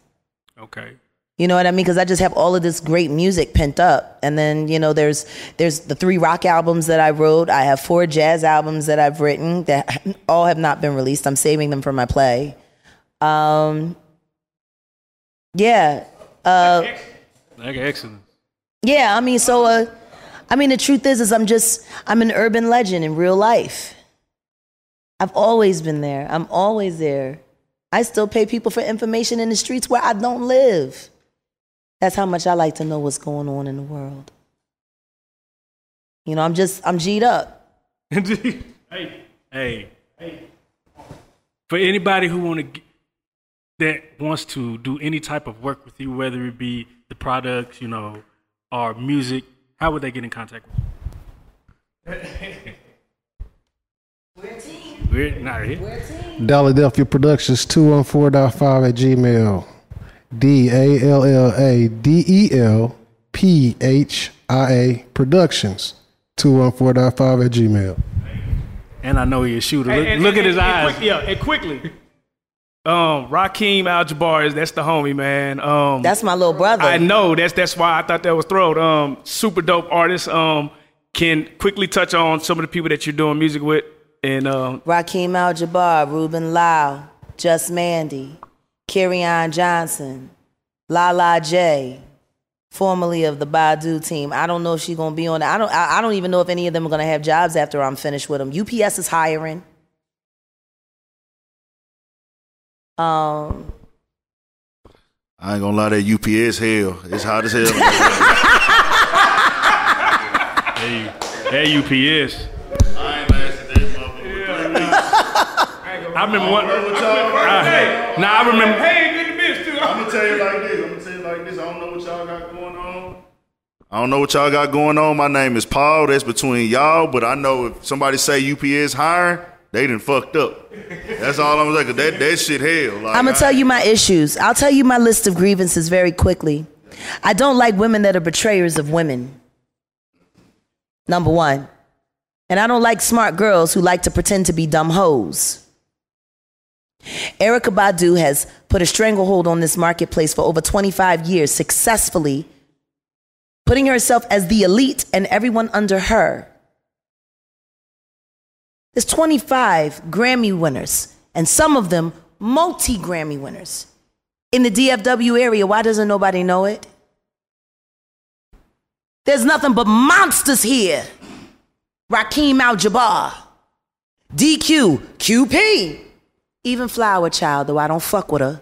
Okay. You know what I mean? Because I just have all of this great music pent up, and then you know there's there's the three rock albums that I wrote. I have four jazz albums that I've written that [laughs] all have not been released. I'm saving them for my play. Um, yeah, uh, Like excellent. Yeah. I mean, so uh, I mean the truth is, is I'm just I'm an urban legend in real life. I've always been there. I'm always there. I still pay people for information in the streets where I don't live. That's how much I like to know what's going on in the world. You know, I'm just, I'm G'd up. hey, [laughs] hey, hey. For anybody who want to that wants to do any type of work with you, whether it be the products, you know, or music, how would they get in contact with you? [laughs] We're a team. We're not here. We're a team. Dalladelphia Productions 214.5 at Gmail. D A L L A D E L P H I A Productions 214.5 at Gmail. And I know he's a shooter. Look, And- and- look at his and eyes. quick- yeah, and quickly. Um, Raheem Al Jabbar is that's the homie, man. Um, That's my little brother. I know that's that's why I thought that was thrown. Um, super dope artist. Um, can quickly touch on some of the people that you're doing music with, and um, Raheem Al Jabbar, Ruben Lau, Just Mandy, Kerryon Johnson, Lala J, formerly of the Badu team. I don't know if she's gonna be on. I don't. I, I don't even know if any of them are gonna have jobs after I'm finished with them. UPS is hiring. Um, I ain't gonna lie, that UPS hell. It's hot as hell. Hey, hey, UPS. I ain't lasted that motherfucker. I remember one. I, nah, I remember. hey, good to miss too. I'm gonna tell you like this. I'm gonna tell you like this. I don't know what y'all got going on. I don't know what y'all got going on. My name is Paul. That's between y'all. But I know if somebody say UPS hiring, they done fucked up. That's all I'm saying. 'cause that that shit hell. Like, I'm gonna tell you my issues. I'll tell you my list of grievances very quickly. I don't like women that are betrayers of women. Number one. And I don't like smart girls who like to pretend to be dumb hoes. Erykah Badu has put a stranglehold on this marketplace for over 25 years, successfully putting herself as the elite and everyone under her. There's 25 Grammy winners, and some of them multi Grammy winners. In the DFW area, why doesn't nobody know it? There's nothing but monsters here. Raheem Al Jabbar, DQ, QP, even Flower Child, though I don't fuck with her.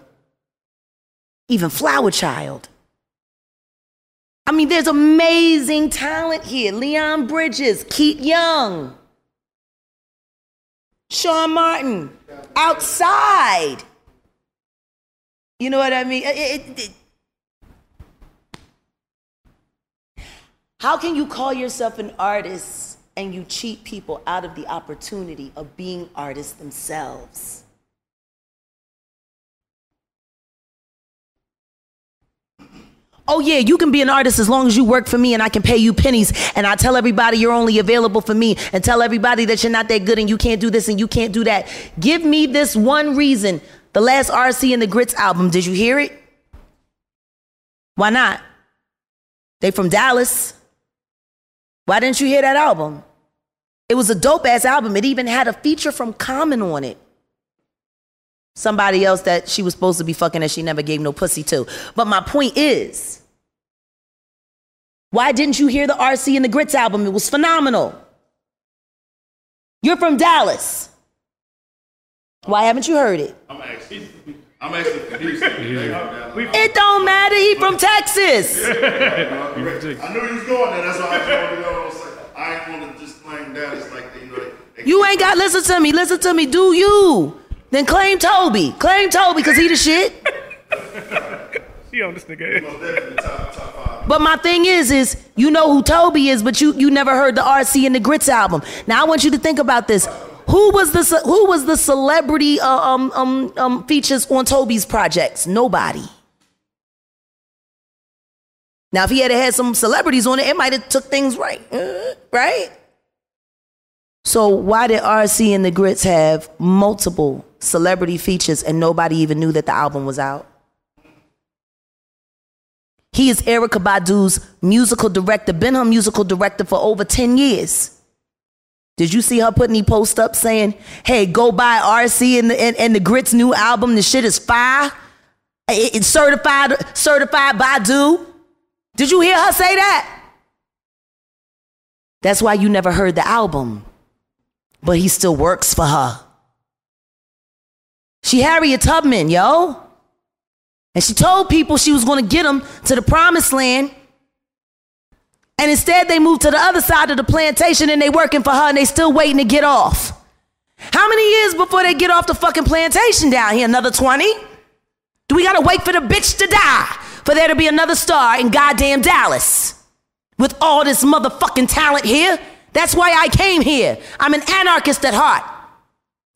Even Flower Child. I mean, there's amazing talent here. Leon Bridges, Keith Young, Sean Martin, outside. You know what I mean? It- it- it- how can you call yourself an artist and you cheat people out of the opportunity of being artists themselves? Oh, yeah, you can be an artist as long as you work for me and I can pay you pennies. And I tell everybody you're only available for me and tell everybody that you're not that good and you can't do this and you can't do that. Give me this one reason. The last RC and the Grits album, did you hear it? Why not? They from Dallas. Why didn't you hear that album? It was a dope ass album. It even had a feature from Common on it. Somebody else that she was supposed to be fucking that she never gave no pussy to. But my point is, why didn't you hear the RC and the Grits album? It was phenomenal. You're from Dallas. Why haven't you heard it? I'm actually, I'm actually from Houston. It don't matter. He from Texas. [laughs] I knew he was going there. That's why I told you. know, say, I ain't want to just claim Dallas like you know. They, You ain't got listen to me. Listen to me. Do you? Then claim Toby. Claim Toby because he the shit. [laughs] She on this nigga. definitely top top five. But my thing is, is you know who Toby is, but you you never heard the RC and the Grits album. Now I want you to think about this. Who was the ce- who was the celebrity uh, um um um features on Toby's projects? Nobody. Now if he had had some celebrities on it, it might have took things right, uh, right? So why did RC and the Grits have multiple celebrity features and nobody even knew that the album was out? He is Erykah Badu's musical director, been her musical director for over 10 years. Did you see her putting any post up saying, hey, go buy RC and the, and, and the Grits new album, the shit is fire? It- It's certified, certified Badu. Did you hear her say that? That's why you never heard the album. But he still works for her. She Harriet Tubman, yo. And she told people she was going to get them to the promised land. And instead, they moved to the other side of the plantation and they working for her and they still waiting to get off. How many years before they get off the fucking plantation down here? Another 20? Do we gotta wait for the bitch to die for there to be another star in goddamn Dallas? With all this motherfucking talent here? That's why I came here. I'm an anarchist at heart.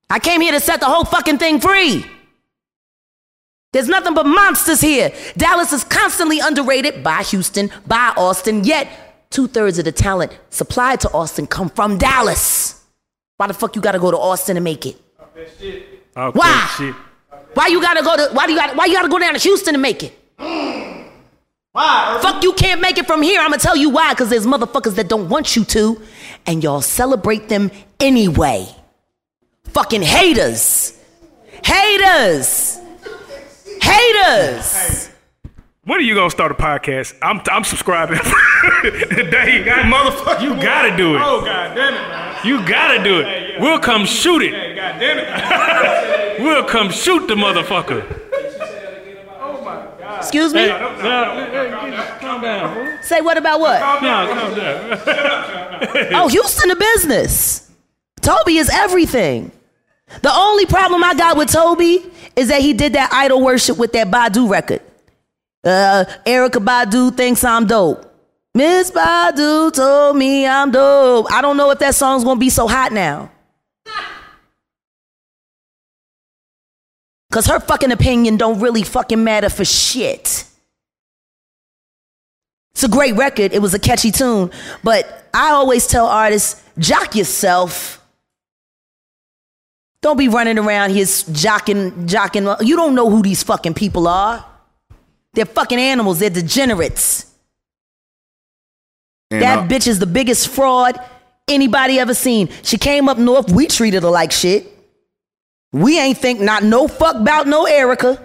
I came here to set the whole fucking thing free. There's nothing but monsters here. Dallas is constantly underrated by Houston, by Austin, yet two thirds of the talent supplied to Austin come from Dallas. Why the fuck you gotta go to Austin to make it? Okay, Why? shit. Why you gotta go to why do you gotta why you gotta go down to Houston to make it? Why? Fuck you can't make it from here. I'ma tell you why, because there's motherfuckers that don't want you to, and y'all celebrate them anyway. Fucking haters. Haters. Haters. When are you gonna start a podcast? I'm I'm subscribing. [laughs] Today, motherfucker. You gotta do it. Oh god damn it, man. You gotta do it. We'll come shoot it. Hey, god damn it. [laughs] We'll come shoot the motherfucker. Oh my god! Excuse me? calm down. Say what about what? No, calm down. Oh, Houston the business. Toby is everything. The only problem I got with Toby is that he did that idol worship with that Badu record. Uh, Erykah Badu thinks I'm dope. Miss Badu told me I'm dope. I don't know if that song's gonna be so hot now. Cause her fucking opinion don't really fucking matter for shit. It's a great record. It was a catchy tune. But I always tell artists, jock yourself. Don't be running around here jocking, jocking. You don't know who these fucking people are. They're fucking animals. They're degenerates. And That I- bitch is the biggest fraud anybody ever seen. She came up north. We treated her like shit. We ain't think not no fuck about no Erykah.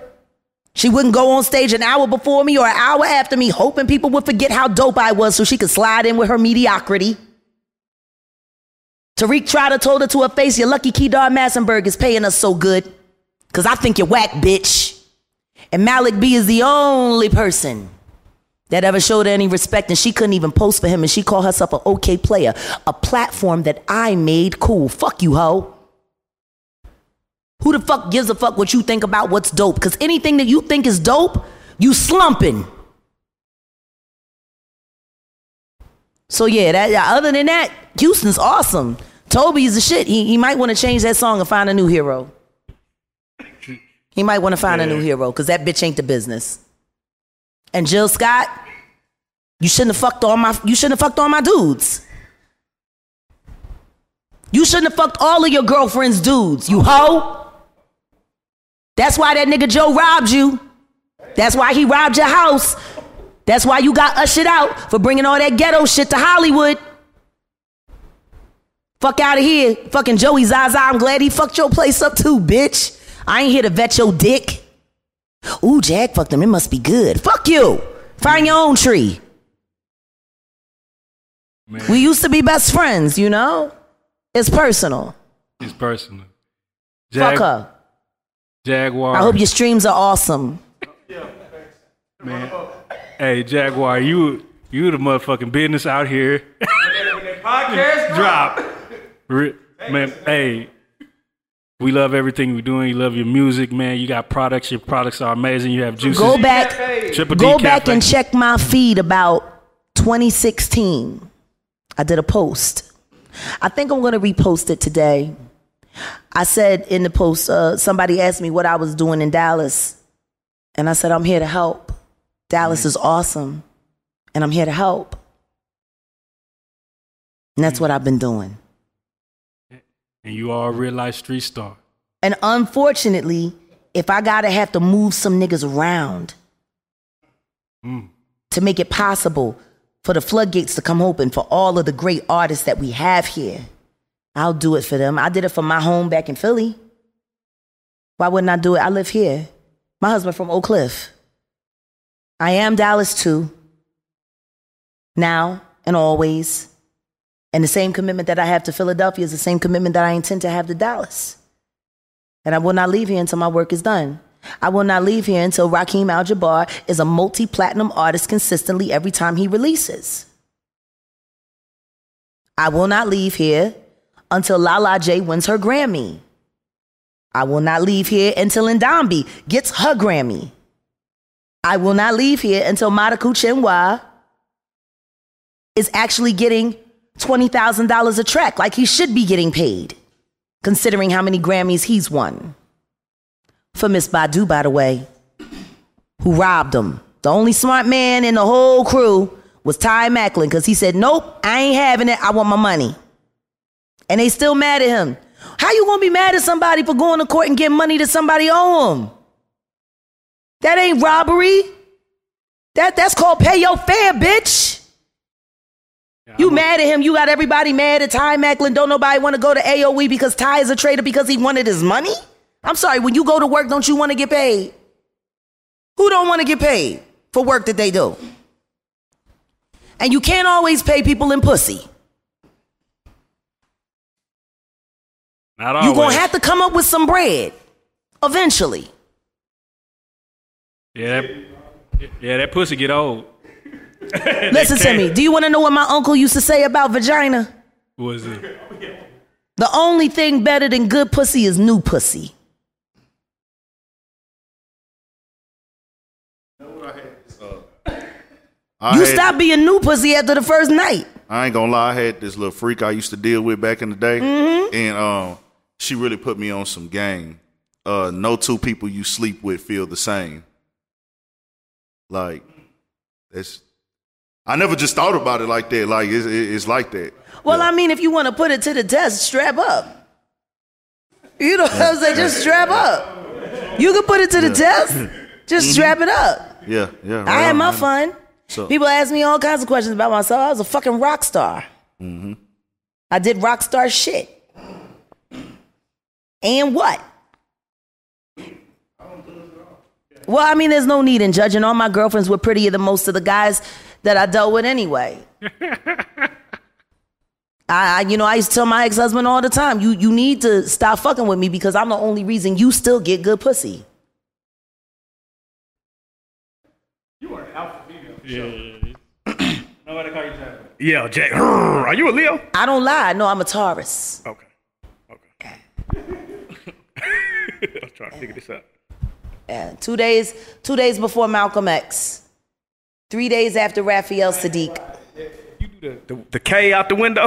She wouldn't go on stage an hour before me or an hour after me, hoping people would forget how dope I was so she could slide in with her mediocrity. Tariq Trotter told her to her face, Your lucky Kedar Massenberg is paying us so good. Cause I think you're whack, bitch. And Malik B is the only person that ever showed her any respect, and she couldn't even post for him, and she called herself an okay player, a platform that I made cool. Fuck you, hoe. Who the fuck gives a fuck what you think about what's dope? Because anything that you think is dope, you slumping. So yeah, that other than that, Houston's awesome. Toby's the shit. He, he might want to change that song and find a new hero. He might want to find a new hero because that bitch ain't the business. And Jill Scott, you shouldn't have fucked all my you shouldn't have fucked all my dudes. You shouldn't have fucked all of your girlfriend's dudes, you hoe. That's why that nigga Joe robbed you. That's why he robbed your house. That's why you got ushered out for bringing all that ghetto shit to Hollywood. Fuck out of here. Fucking Joey Zaza, I'm glad he fucked your place up too, bitch. I ain't here to vet your dick. Ooh, Jack fucked him. It must be good. Fuck you. Find your own tree. We used to be best friends, you know? It's personal. It's personal. Fuck her. Jaguar. I hope your streams are awesome. Yeah, thanks. Man. Hey, Jaguar, you you the motherfucking business out here. Podcast [laughs] Drop. Re- Man, hey. We love everything you're doing. You love your music, man. You got products. Your products are amazing. You have juices. Go back. Triple D Go back Cafe. and check my feed about 2016. I did a post. I think I'm going to repost it today. I said in the post, uh, somebody asked me what I was doing in Dallas. And I said, I'm here to help. Dallas is awesome. And I'm here to help. And that's what I've been doing. And you are a real life street star. And unfortunately, if I gotta have to move some niggas around, mm. to make it possible for the floodgates to come open for all of the great artists that we have here. I'll do it for them. I did it for my home back in Philly. Why wouldn't I do it? I live here. My husband from Oak Cliff. I am Dallas too. Now and always. And the same commitment that I have to Philadelphia is the same commitment that I intend to have to Dallas. And I will not leave here until my work is done. I will not leave here until Raheem Al Jabbar is a multi platinum artist consistently every time he releases. I will not leave here until Lala J wins her Grammy. I will not leave here until Ndambi gets her Grammy. I will not leave here until Madukwu Chinwah is actually getting $20,000 a track like he should be getting paid, considering how many Grammys he's won. For Miss Badu, by the way, who robbed him. The only smart man in the whole crew was Ty Macklin because he said, Nope, I ain't having it. I want my money. And they still mad at him. How you gonna be mad at somebody for going to court and getting money that somebody owe him? That ain't robbery. That that's called pay your fare, bitch. You mad at him? You got everybody mad at Ty Macklin. Don't nobody want to go to AOE because Ty is a traitor because he wanted his money? I'm sorry, when you go to work, don't you want to get paid? Who don't want to get paid for work that they do? And you can't always pay people in pussy. Not always. You're going to have to come up with some bread eventually. Yeah, that, yeah, that pussy get old. [laughs] Listen to me. Do you want to know what my uncle used to say about vagina? What was it? The only thing better than good pussy is new pussy. I You stop being new pussy after the first night. I ain't gonna lie, I had this little freak I used to deal with back in the day, Mm-hmm. and um, she really put me on some game. Uh, no two people you sleep with feel the same. Like, it's. I never just thought about it like that. Like it's, it's like that. Well, I mean, if you want to put it to the test, strap up. You know what I'm saying? Just strap up. You can put it to the test. Just strap it up. Yeah, yeah. I had my right man. fun. So- People ask me all kinds of questions about myself. I was a fucking rock star. Mm-hmm. I did rock star shit. And what? Well, I mean, there's no need in judging. All my girlfriends were prettier than most of the guys that I dealt with anyway. [laughs] I, I, you know, I used to tell my ex-husband all the time, you, you need to stop fucking with me because I'm the only reason you still get good pussy. You are an alpha female. Yeah. Sure. Nobody call you Jack. Yeah, Jack. Are you a Leo? I don't lie. No, I'm a Taurus. Okay. Okay. I was trying to figure this out. Yeah, two days, two days before Malcolm X, three days after Raphael Saadiq. You do the, the, the K out the window.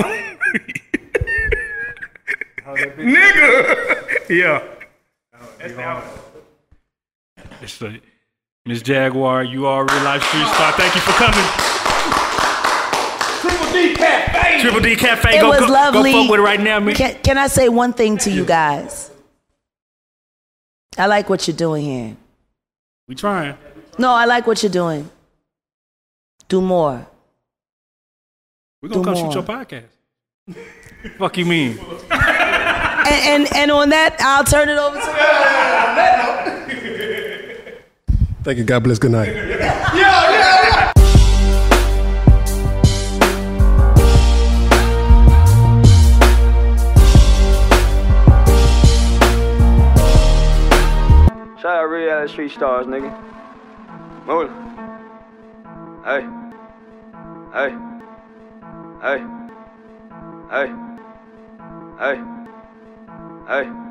Nigga. Yeah. It's the Miss Jaguar. You are a real life street star. Thank you for coming. Triple D Cafe. Triple D Cafe. It go, was go, lovely. Go fuck with it right now, man. Can, can I say one thing to you guys? I like what you're doing here. We trying. No, I like what you're doing. Do more. We're gonna Do come more. shoot your podcast. [laughs] fuck you mean? [laughs] And, and and on that, I'll turn it over to. Thank you. God bless. Good night. [laughs] out street stars, nigga. Move. Hey. Hey. Hey. Hey. Hey. Hey.